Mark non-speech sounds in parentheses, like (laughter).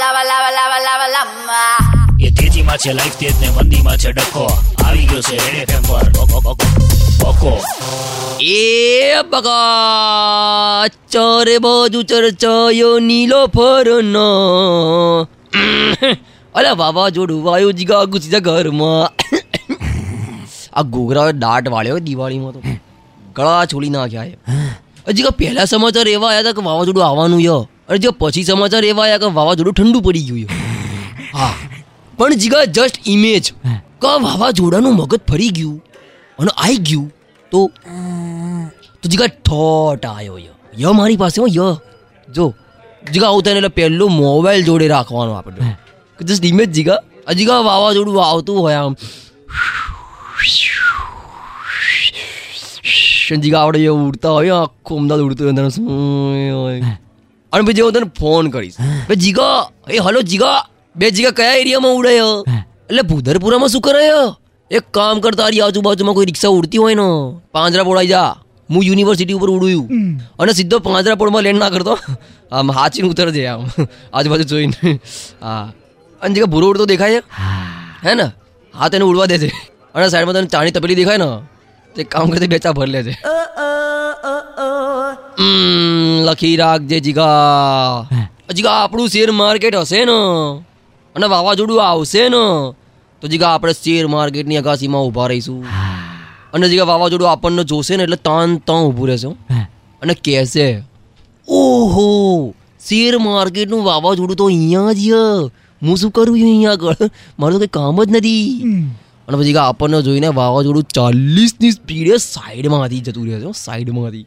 lava, લાવા લાવા લાવા lava. એ તેજીમાં છે લાઈફ તેજ ને મંદીમાં છે ડખો. આવી ગયો છે રેડે એફએમ પર. બકો, બકો, બકો એ બગા ચારે બાજુ ચર્ચાયો નીલો ફરનો. બાબા વાવાઝોડું વાયુ જીગા ઘૂસી જા ઘરમાં. આ ઘોઘરા દાટ વાળ્યો દિવાળીમાં તો. ગળા છોડી નાખ્યા એ. હજી પહેલા સમાચાર એવા આવ્યા હતા કે વાવાઝોડું આવવાનું ય. અને જે પછી સમાચાર એવા આવ્યા કે વાવાઝોડું ઠંડુ પડી ગયું (laughs) હા. પણ જીગા જસ્ટ ઇમેજ કે વાવાઝોડાનું મગજ ફરી ગયું અને આવી ગયું તો તો જીગા થોટ આવ્યો ય. ય મારી પાસે હો ય. જો જીગા આવું થાય એટલે પહેલો મોબાઈલ જોડે રાખવાનો આપણે. જસ્ટ ઇમેજ જીગા. આ જીગા વાવાઝોડું આવતું હોય આમ. જીગા આવડે ઉડતા હોય આખું અમદાવાદ ઉડતું હોય અંદર. અને પછી હું તને ફોન કરીશ. બે જીગા એ હલો જીગા બે જીગા કયા એરિયામાં ઉડાયો? એટલે ભૂધરપુરામાં શું કરાયો? એક કામ કરતા તારી આજુબાજુમાં કોઈ રિક્ષા ઉડતી હોય ને પાંજરા પોળાઈ જા. હું યુનિવર્સિટી ઉપર ઉડ્યું અને સીધો પાંજરા પોળમાં લેન્ડ ના કરતો. આમ હાચીને ઉતરજે આમ. આજુબાજુ જોઈને. હા. અને જીગા ભૂરો ઉડતો દેખાય હે. ને? હા તેને ઉડવા દેજે અને સાઈડમાં તને ચાણી તપેલી દેખાય ને તે કામ કરતી બેચા ભર લેજે હમ, લખી રાખજે જીગા. જીગા આપણું શેર માર્કેટ હશે ને અને વાવાઝોડું આવશે ને તો જીગા આપણે શેર માર્કેટની અગાસીમાં ઊભા રહીશું. અને જીગા વાવાઝોડું આપણને જોશે ને એટલે તાન તાન ઊભું રહેશે અને કહેશે ઓહો શેર માર્કેટનું વાવાઝોડું તો અહીંયા જ હું શું કરું છું અહીંયા આગળ? મારું તો કંઈ કામ જ નથી. અને પછી આપણને જોઈને વાવાઝોડું ચાલીસની સ્પીડે સાઈડમાંથી જતું રહેશે સાઈડમાંથી